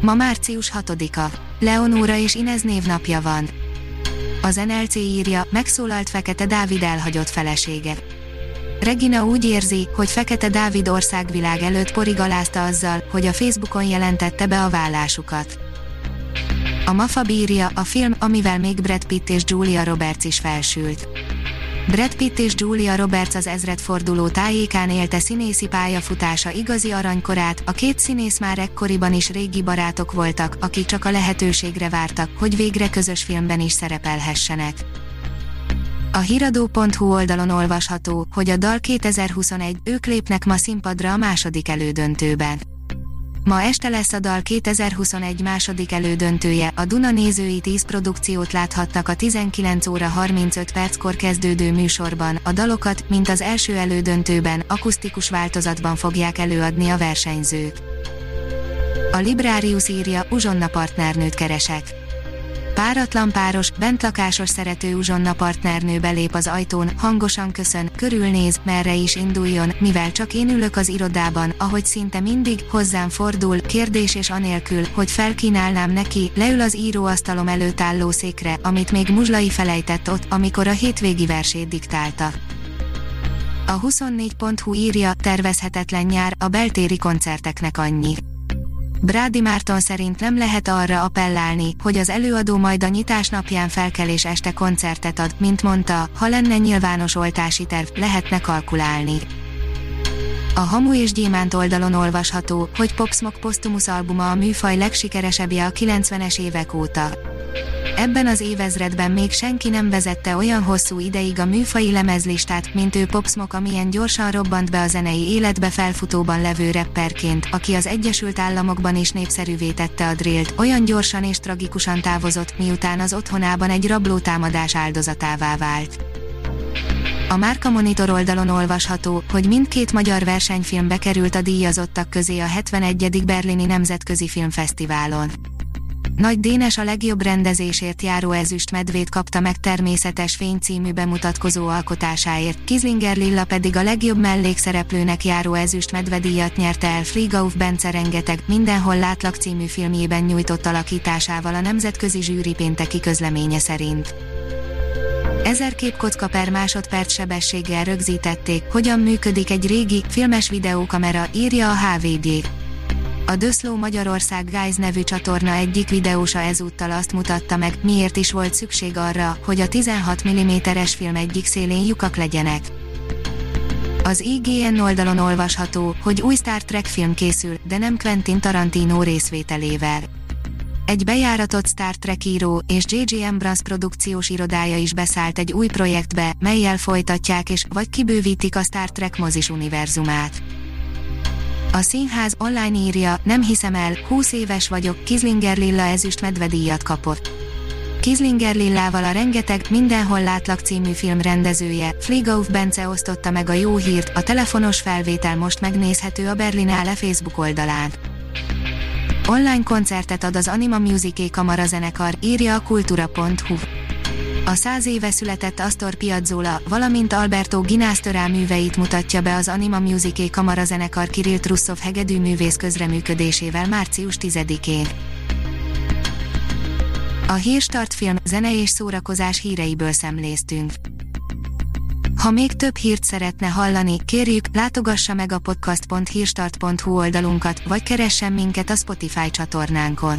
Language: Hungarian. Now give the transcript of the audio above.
Ma március 6-a. Leonóra és Inez névnapja van. Az NLC írja, megszólalt Fekete Dávid elhagyott felesége. Regina úgy érzi, hogy Fekete Dávid országvilág előtt porigalázta azzal, hogy a Facebookon jelentette be a vállásukat. A Mafa bírja a film, amivel még Brad Pitt és Julia Roberts is felsült. Brad Pitt és Julia Roberts az ezredforduló tájékán élte színészi pályafutása igazi aranykorát, a két színész már ekkoriban is régi barátok voltak, akik csak a lehetőségre vártak, hogy végre közös filmben is szerepelhessenek. A hiradó.hu oldalon olvasható, hogy a dal 2021, ők lépnek ma színpadra a második elődöntőben. Ma este lesz a dal 2021 második elődöntője, a Duna nézői 10 produkciót láthatnak a 19 óra 35 perckor kezdődő műsorban, a dalokat, mint az első elődöntőben, akusztikus változatban fogják előadni a versenyzők. A Librarius írja, uzsonna partnernőt keresek Páratlan páros, bentlakásos szerető uzsonna partnernő belép az ajtón, hangosan köszön, körülnéz, merre is induljon, mivel csak én ülök az irodában, ahogy szinte mindig, hozzám fordul, kérdés és anélkül, hogy felkínálnám neki, leül az íróasztalom előtt álló székre, amit még muzslai felejtett ott, amikor a hétvégi versét diktálta. A 24.hu írja, tervezhetetlen nyár, a beltéri koncerteknek annyi Brádi Márton szerint nem lehet arra appellálni, hogy az előadó majd a nyitás napján felkelés este koncertet ad, mint mondta, ha lenne nyilvános oltási terv, lehetne kalkulálni. A Hamu és Gyémánt oldalon olvasható, hogy Popsmok posztumusz albuma a műfaj legsikeresebbje a 90-es évek óta. Ebben az évezredben még senki nem vezette olyan hosszú ideig a műfai lemezlistát, mint ő Popsmok, amilyen gyorsan robbant be a zenei életbe felfutóban levő rapperként, aki az Egyesült Államokban is népszerűvé tette a drillt, olyan gyorsan és tragikusan távozott, miután az otthonában egy rablótámadás áldozatává vált. A Márka Monitor oldalon olvasható, hogy mindkét magyar versenyfilm bekerült a díjazottak közé a 71. Berlini Nemzetközi Filmfesztiválon. Nagy Dénes a legjobb rendezésért járó ezüst medvét kapta meg természetes fény című bemutatkozó alkotásáért, Kizlinger Lilla pedig a legjobb mellékszereplőnek járó ezüst medvedíjat nyerte el Frigauf Bence rengeteg, mindenhol látlak című filmjében nyújtott alakításával a nemzetközi zsűri pénteki közleménye szerint. Ezer képkocka per másodperc sebességgel rögzítették, hogyan működik egy régi, filmes videókamera, írja a HVG. A Döszló Magyarország Guys nevű csatorna egyik videósa ezúttal azt mutatta meg, miért is volt szükség arra, hogy a 16 mm-es film egyik szélén lyukak legyenek. Az IGN oldalon olvasható, hogy új Star Trek film készül, de nem Quentin Tarantino részvételével. Egy bejáratott Star Trek író és J.J. Abrams produkciós irodája is beszállt egy új projektbe, melyel folytatják és vagy kibővítik a Star Trek mozis univerzumát. A színház online írja, nem hiszem el, 20 éves vagyok, Kizlinger Lilla ezüst medvedíjat kapott. Kizlinger Lillával a Rengeteg, Mindenhol látlak című film rendezője, Fligauf Bence osztotta meg a jó hírt, a telefonos felvétel most megnézhető a Berlinale Facebook oldalán. Online koncertet ad az Anima Music Kamara zenekar, írja a kultura.hu. A száz éve született Astor Piazzolla, valamint Alberto Ginásztorá műveit mutatja be az Anima Music kamarazenekar Kirill Trusszov hegedű művész közreműködésével március 10-én. A Hírstart film, zene és szórakozás híreiből szemléztünk. Ha még több hírt szeretne hallani, kérjük, látogassa meg a podcast.hírstart.hu oldalunkat, vagy keressen minket a Spotify csatornánkon